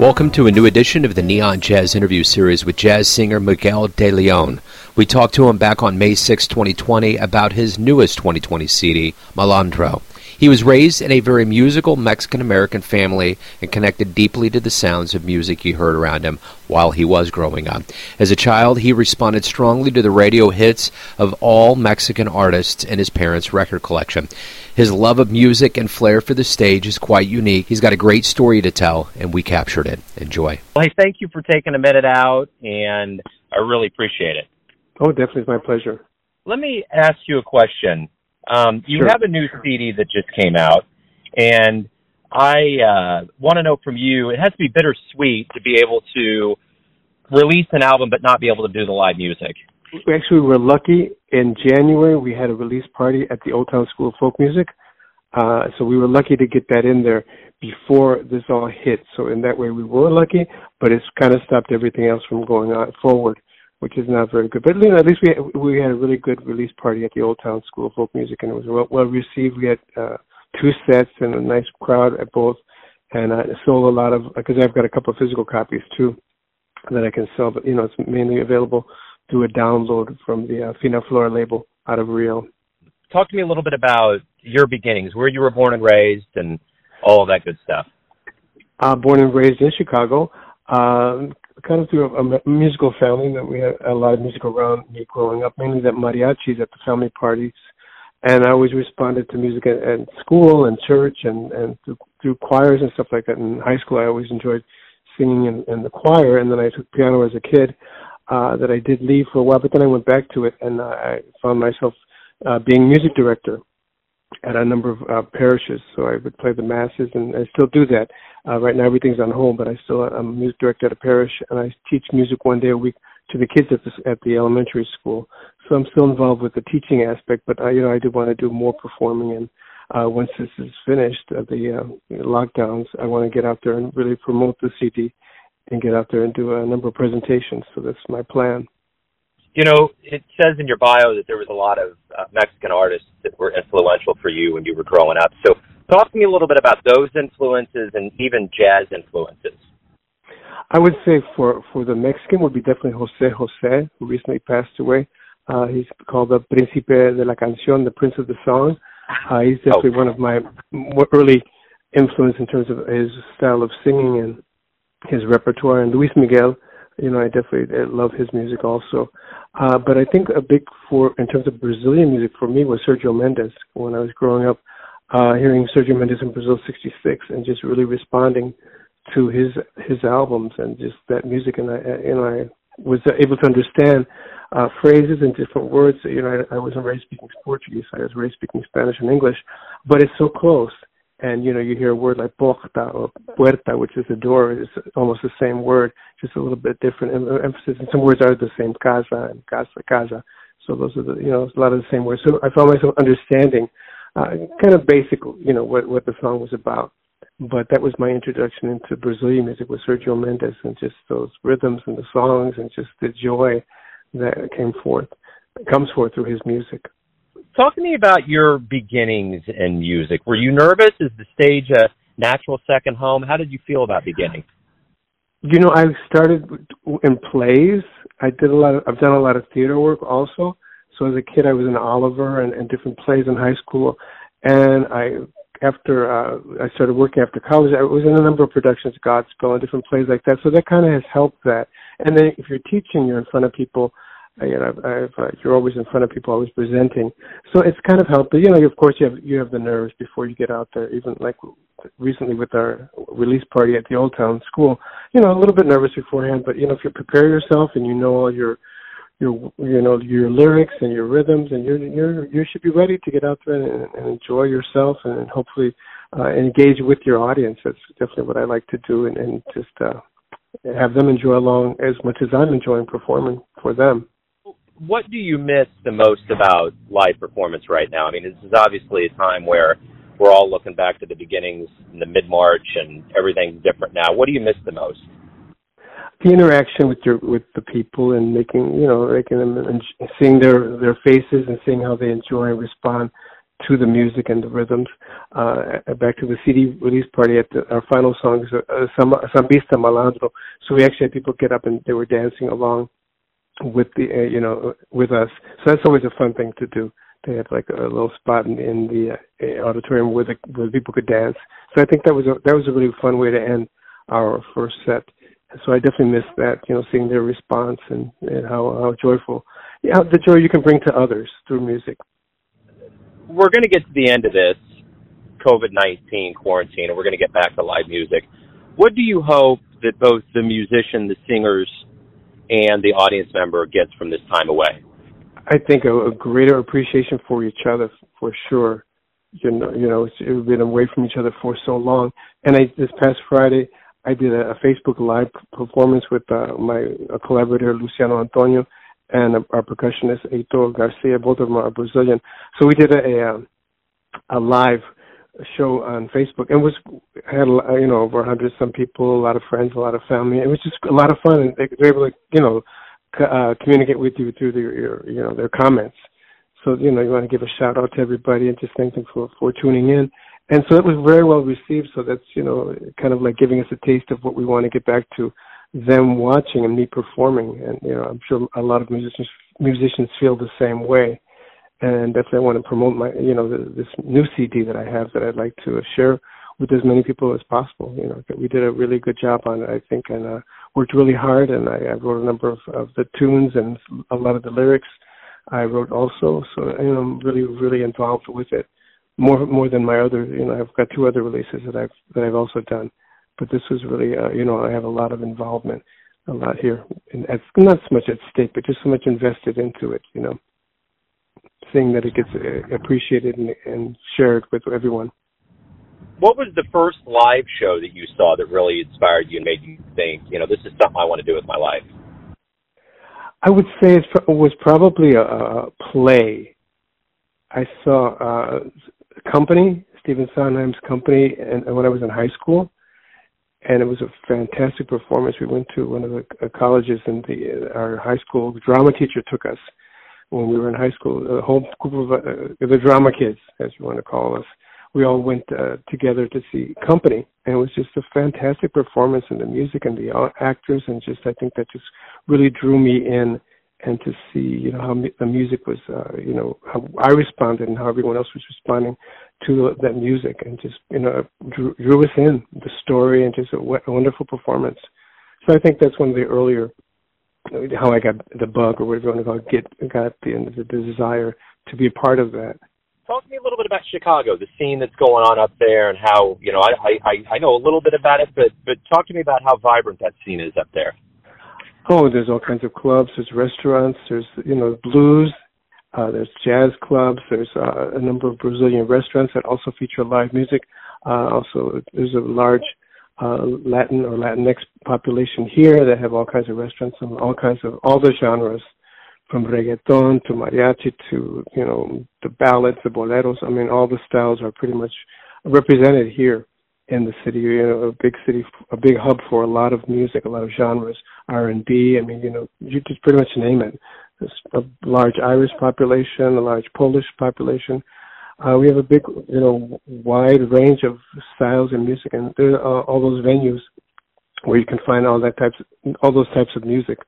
Welcome to a new edition of the Neon Jazz interview series with jazz singer Miguel De Leon. We talked to him back on May 6, 2020, about his newest 2020 CD, Malandro. He was raised in a very musical Mexican American family and connected deeply to the sounds of music he heard around him while he was growing up. As a child, he responded strongly to the radio hits of all Mexican artists in his parents' record collection. His love of music and flair for the stage is quite unique. He's got a great story to tell, and we captured it. Enjoy. Well, hey, thank you for taking a minute out, and I really appreciate it. Oh, definitely, it's my pleasure. Let me ask you a question. Um, you Sure. have a new CD that just came out, and I uh, want to know from you. It has to be bittersweet to be able to release an album but not be able to do the live music. Actually, We actually were lucky. In January, we had a release party at the Old Town School of Folk Music. Uh, so we were lucky to get that in there before this all hit. So in that way, we were lucky, but it's kind of stopped everything else from going on forward, which is not very good. But you know, at least we we had a really good release party at the Old Town School of Folk Music, and it was well, well received. We had uh, two sets and a nice crowd at both, and I sold a lot of because I've got a couple of physical copies too that I can sell. But you know, it's mainly available through a download from the uh, Fina Flora label out of Rio. Talk to me a little bit about your beginnings, where you were born and raised, and all that good stuff. uh, born and raised in Chicago. Um, kind of through a, a musical family that we had a lot of music around me growing up, mainly the mariachis at the family parties. And I always responded to music at, at school and church and, and through, through choirs and stuff like that. In high school, I always enjoyed singing in, in the choir. And then I took piano as a kid uh, that I did leave for a while, but then I went back to it and I found myself uh, being music director at a number of uh, parishes. So I would play the masses, and I still do that. Uh, right now, everything's on hold, but I still I'm a music director at a parish, and I teach music one day a week to the kids at the at the elementary school. So I'm still involved with the teaching aspect, but I, you know I do want to do more performing. And uh, once this is finished, uh, the uh, lockdowns, I want to get out there and really promote the CD and get out there and do a number of presentations. So that's my plan. You know, it says in your bio that there was a lot of uh, Mexican artists that were influential for you when you were growing up. So, talk to me a little bit about those influences and even jazz influences. I would say for for the Mexican would be definitely Jose Jose, who recently passed away. Uh, he's called the Príncipe de la Canción, the Prince of the Song. Uh, he's definitely one of my early influence in terms of his style of singing and his repertoire. And Luis Miguel, you know, I definitely uh, love his music also. Uh, but I think a big for in terms of Brazilian music for me was Sergio Mendes when I was growing up, uh, hearing Sergio Mendes in Brasil '66 and just really responding to his his albums and just that music. And I you know I was able to understand uh phrases and different words. You know I, I wasn't raised speaking Portuguese. I was raised speaking Spanish and English but it's so close and you know you hear a word like porta or puerta which is a door is almost the same word just a little bit different em- emphasis. And some words are the same casa and casa casa. So those are the you know a lot of the same words. So I found myself understanding uh kind of basic you know what what the song was about. But that was my introduction into Brazilian music with Sergio Mendes and just those rhythms and the songs and just the joy that came forth comes forth through his music. Talk to me about your beginnings in music. Were you nervous? Is the stage a natural second home? How did you feel about beginning? You know, I started in plays. I did a lot of I've done a lot of theater work also. So as a kid I was in Oliver and, and different plays in high school and I after uh I started working after college, I was in a number of productions, Godspell and different plays like that. So that kind of has helped that. And then if you're teaching, you're in front of people. You know, I've, uh, you're always in front of people, always presenting. So it's kind of helped. But you know, of course, you have you have the nerves before you get out there. Even like recently with our release party at the Old Town School, you know, a little bit nervous beforehand. But you know, if you prepare yourself and you know all your your you know your lyrics and your rhythms and you're you're you should be ready to get out there and, and enjoy yourself and hopefully uh, engage with your audience. That's definitely what I like to do and, and just uh, have them enjoy along as much as I'm enjoying performing for them. What do you miss the most about live performance right now? I mean, this is obviously a time where we're all looking back to the beginnings in the mid March and everything's different now. What do you miss the most? the interaction with your with the people and making you know making them and seeing their their faces and seeing how they enjoy and respond to the music and the rhythms. Uh, back to the CD release party at the, our final song is uh, Sambista Malandro. So we actually had people get up and they were dancing along with the uh, you know with us. So that's always a fun thing to do. They had like a little spot in, in the uh, auditorium where the where people could dance. So I think that was a that was a really fun way to end our first set. So I definitely missed that, you know, seeing their response and, and how how joyful, yeah, the joy you can bring to others through music. We're going to get to the end of this COVID nineteen quarantine, and we're going to get back to live music. What do you hope that both the musician, the singers, and the audience member gets from this time away? I think a, a greater appreciation for each other, for sure. You know, you know, it's, we've been away from each other for so long. And I, this past Friday, I did a, a Facebook live performance with uh, my collaborator Luciano Antonio and our percussionist Heitor Garcia. Both of them are Brazilian. So we did a a, a live show on Facebook and was had you know over a hundred some people, a lot of friends, a lot of family. It was just a lot of fun, and they were able to you know uh, communicate with you through their your, you know their comments. So you know you want to give a shout out to everybody and just thank them for for tuning in. And so it was very well received. So that's you know kind of like giving us a taste of what we want to get back to them watching and me performing. And you know I'm sure a lot of musicians musicians feel the same way and definitely I want to promote my, you know, the, this new CD that I have that I'd like to share with as many people as possible. You know, we did a really good job on it, I think, and uh, worked really hard. And I, I wrote a number of, of the tunes and a lot of the lyrics I wrote also. So you know, I'm really, really involved with it more more than my other. You know, I've got two other releases that I've that I've also done, but this was really, uh, you know, I have a lot of involvement, a lot here, and not so much at stake, but just so much invested into it. You know seeing that it gets uh, appreciated and, and shared with everyone. What was the first live show that you saw that really inspired you and made you think, you know, this is something I want to do with my life? I would say it was probably a, play. I saw uh, Company, Stephen Sondheim's Company, and when I was in high school, and it was a fantastic performance. We went to one of the uh, colleges, and the our high school drama teacher took us when we were in high school. A whole group of uh, the drama kids, as you want to call us, we all went uh, together to see Company, and it was just a fantastic performance, and the music and the actors, and just I think that just really drew me in, and to see you know how the music was, uh, you know how I responded and how everyone else was responding to that music, and just you know drew, drew us in the story and just a, a wonderful performance. So I think that's one of the earlier how I got the bug or whatever you want to call it, get got the, the desire to be a part of that. Talk to me a little bit about Chicago, the scene that's going on up there, and how you know I I I know a little bit about it, but but talk to me about how vibrant that scene is up there. Oh, there's all kinds of clubs. There's restaurants. There's you know blues. Uh, there's jazz clubs. There's uh, a number of Brazilian restaurants that also feature live music. Uh, also, there's a large uh, Latin or Latinx population here that have all kinds of restaurants and all kinds of all the genres, from reggaeton to mariachi to you know the ballads, the boleros. I mean, all the styles are pretty much represented here in the city. You know, a big city, a big hub for a lot of music, a lot of genres, R and B. I mean, you know, you just pretty much name it. There's a large Irish population, a large Polish population, uh, we have a big, you know, wide range of styles and music, and there are all those venues where you can find all that types, all those types of music.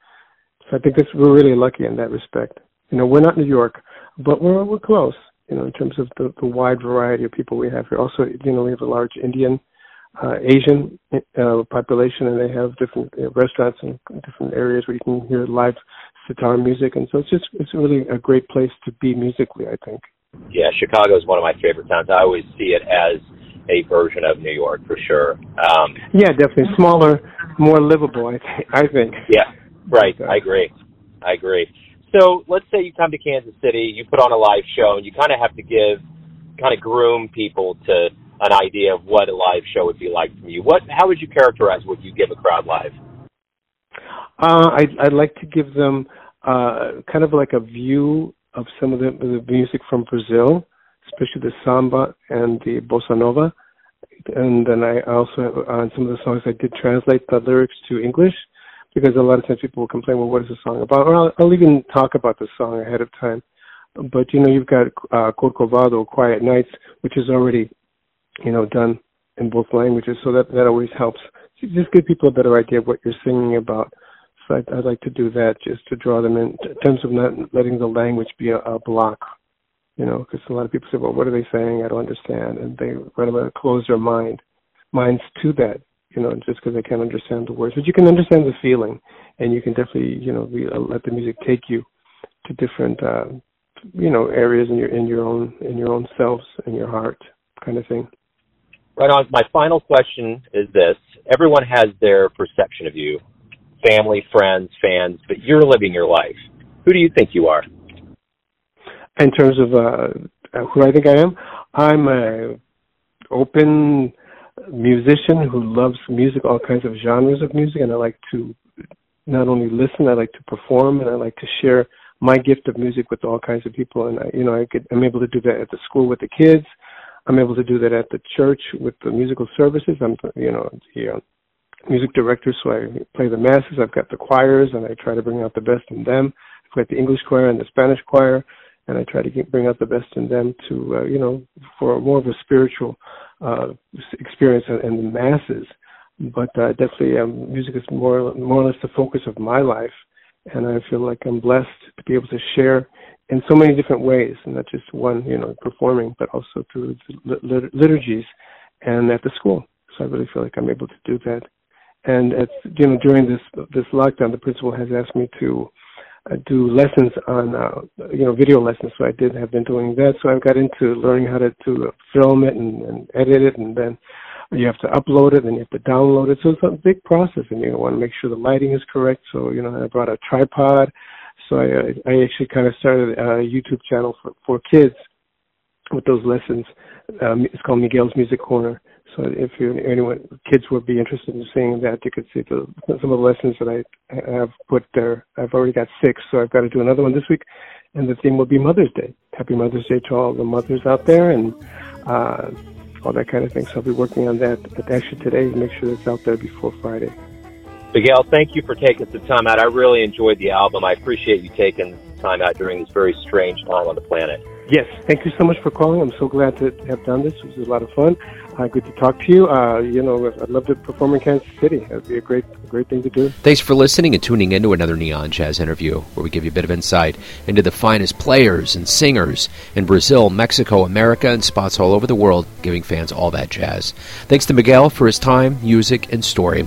So I think it's, we're really lucky in that respect. You know, we're not New York, but we're we're close. You know, in terms of the, the wide variety of people we have here. Also, you know, we have a large Indian, uh, Asian uh, population, and they have different you know, restaurants and different areas where you can hear live sitar music, and so it's just it's really a great place to be musically. I think. Yeah, Chicago is one of my favorite towns. I always see it as a version of New York for sure. Um, yeah, definitely smaller, more livable. I think. I think. Yeah, right. I agree. I agree. So let's say you come to Kansas City, you put on a live show, and you kind of have to give, kind of groom people to an idea of what a live show would be like from you. What? How would you characterize what you give a crowd live? Uh, I'd, I'd like to give them uh, kind of like a view of some of the, the music from Brazil, especially the samba and the bossa nova. And then I also, on some of the songs, I did translate the lyrics to English because a lot of times people will complain, well, what is the song about? Or I'll, I'll even talk about the song ahead of time. but you know you've got uh, Corcovado, Quiet Nights, which is already you know done in both languages, so that that always helps. Just give people a better idea of what you're singing about. So I'd, I'd like to do that just to draw them in, in terms of not letting the language be a, a block. You know, because a lot of people say, "Well, what are they saying? I don't understand," and they rather close their mind minds to that. You know, just because they can't understand the words, but you can understand the feeling, and you can definitely, you know, be, uh, let the music take you to different, uh, you know, areas in your in your own in your own selves in your heart, kind of thing. Right on. My final question is this: Everyone has their perception of you, family, friends, fans, but you're living your life. Who do you think you are? In terms of uh, who I think I am, I'm a open musician who loves music, all kinds of genres of music, and I like to not only listen, I like to perform, and I like to share my gift of music with all kinds of people. And I, you know, I get, I'm able to do that at the school with the kids. I'm able to do that at the church with the musical services. I'm, you know, uh, music director, so I play the masses. I've got the choirs, and I try to bring out the best in them. I've got the English choir and the Spanish choir, and I try to get, bring out the best in them to, uh, you know, for more of a spiritual uh, experience in, the masses. But uh, definitely, um, music is more more or less the focus of my life, and I feel like I'm blessed to be able to share in so many different ways, and not just one, you know, performing, but also through lit- liturgies and at the school. So I really feel like I'm able to do that. And at, you know, during this this lockdown, the principal has asked me to uh, do lessons on, uh, you know, video lessons. So I did have been doing that. So I've got into learning how to, to film it and, and edit it, and then you have to upload it, and you have to download it. So it's a big process, and you want to make sure the lighting is correct. So you know, I brought a tripod. So I, I actually kind of started a YouTube channel for for kids with those lessons. Um, it's called Miguel's Music Corner so if you, anyone, kids would be interested in seeing that, you could see the, some of the lessons that I have put there. I've already got six, so I've got to do another one this week. And the theme will be Mother's Day. Happy Mother's Day to all the mothers out there and uh, all that kind of thing. So I'll be working on that actually today to make sure it's out there before Friday. Miguel, thank you for taking some time out. I really enjoyed the album. I appreciate you taking time out during this very strange time on the planet. Yes, thank you so much for calling. I'm so glad to have done this. It was a lot of fun. Uh, good to talk to you. Uh, you know, I'd love to perform in Kansas City. That'd be a great, great thing to do. Thanks for listening and tuning into another Neon Jazz interview, where we give you a bit of insight into the finest players and singers in Brazil, Mexico, America, and spots all over the world, giving fans all that jazz. Thanks to Miguel for his time, music, and story.